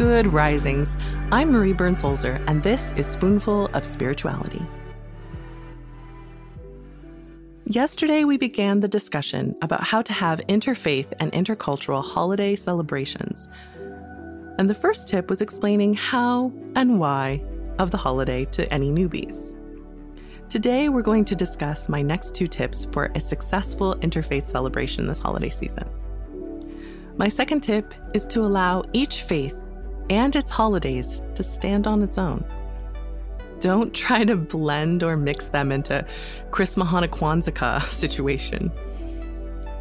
Good risings. I'm Marie Burns Holzer, and this is Spoonful of Spirituality. Yesterday, we began the discussion about how to have interfaith and intercultural holiday celebrations. And the first tip was explaining how and why of the holiday to any newbies. Today, we're going to discuss my next two tips for a successful interfaith celebration this holiday season. My second tip is to allow each faith and its holidays to stand on its own. Don't try to blend or mix them into Chris Mahana Kwanzaa situation.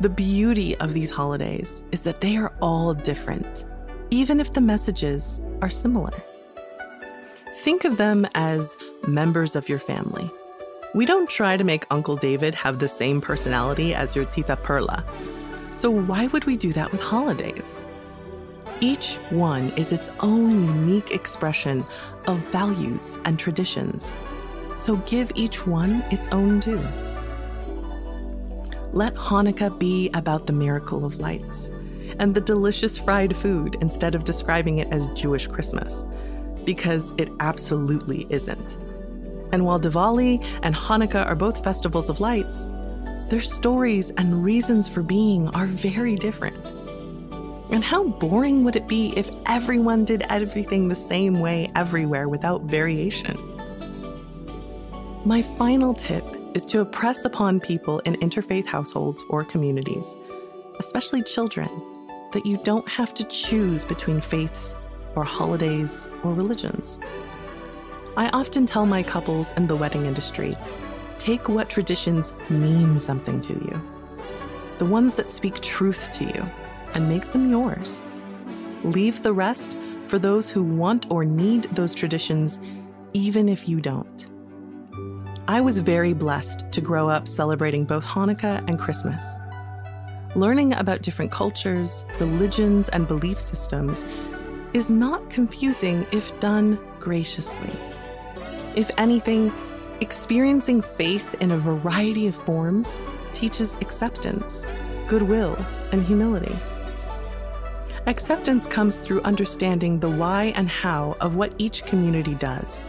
The beauty of these holidays is that they are all different, even if the messages are similar. Think of them as members of your family. We don't try to make Uncle David have the same personality as your Tita Perla. So, why would we do that with holidays? Each one is its own unique expression of values and traditions. So give each one its own due. Let Hanukkah be about the miracle of lights and the delicious fried food instead of describing it as Jewish Christmas, because it absolutely isn't. And while Diwali and Hanukkah are both festivals of lights, their stories and reasons for being are very different. And how boring would it be if everyone did everything the same way everywhere without variation? My final tip is to impress upon people in interfaith households or communities, especially children, that you don't have to choose between faiths or holidays or religions. I often tell my couples in the wedding industry take what traditions mean something to you, the ones that speak truth to you and make them yours. Leave the rest for those who want or need those traditions, even if you don't. I was very blessed to grow up celebrating both Hanukkah and Christmas. Learning about different cultures, religions, and belief systems is not confusing if done graciously. If anything, experiencing faith in a variety of forms teaches acceptance, goodwill, and humility. Acceptance comes through understanding the why and how of what each community does,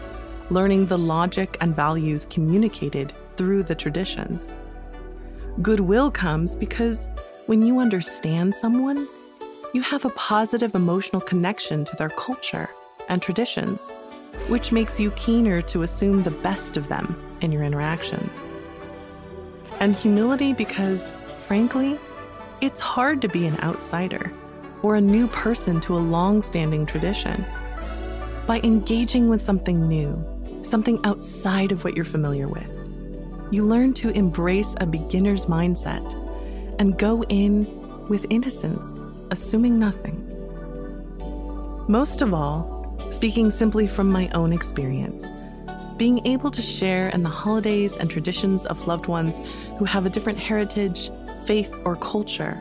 learning the logic and values communicated through the traditions. Goodwill comes because when you understand someone, you have a positive emotional connection to their culture and traditions, which makes you keener to assume the best of them in your interactions. And humility because, frankly, it's hard to be an outsider or a new person to a long standing tradition. By engaging with something new, something outside of what you're familiar with, you learn to embrace a beginner's mindset and go in with innocence, assuming nothing. Most of all, speaking simply from my own experience, being able to share in the holidays and traditions of loved ones who have a different heritage, faith, or culture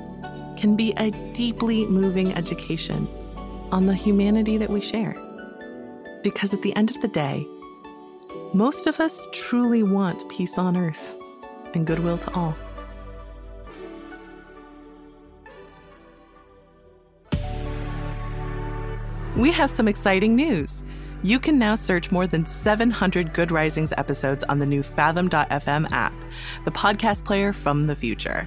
can be a deeply moving education on the humanity that we share. Because at the end of the day, most of us truly want peace on earth and goodwill to all. We have some exciting news. You can now search more than 700 Good Risings episodes on the new Fathom.fm app, the podcast player from the future.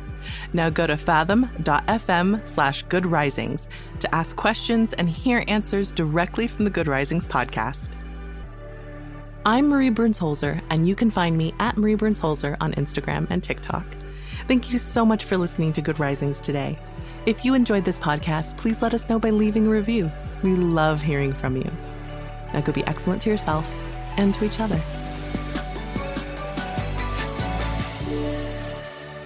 Now go to fathom.fm slash good risings to ask questions and hear answers directly from the Good Risings podcast. I'm Marie Burns Holzer, and you can find me at Marie Burns Holzer on Instagram and TikTok. Thank you so much for listening to Good Risings today. If you enjoyed this podcast, please let us know by leaving a review. We love hearing from you. Now go be excellent to yourself and to each other.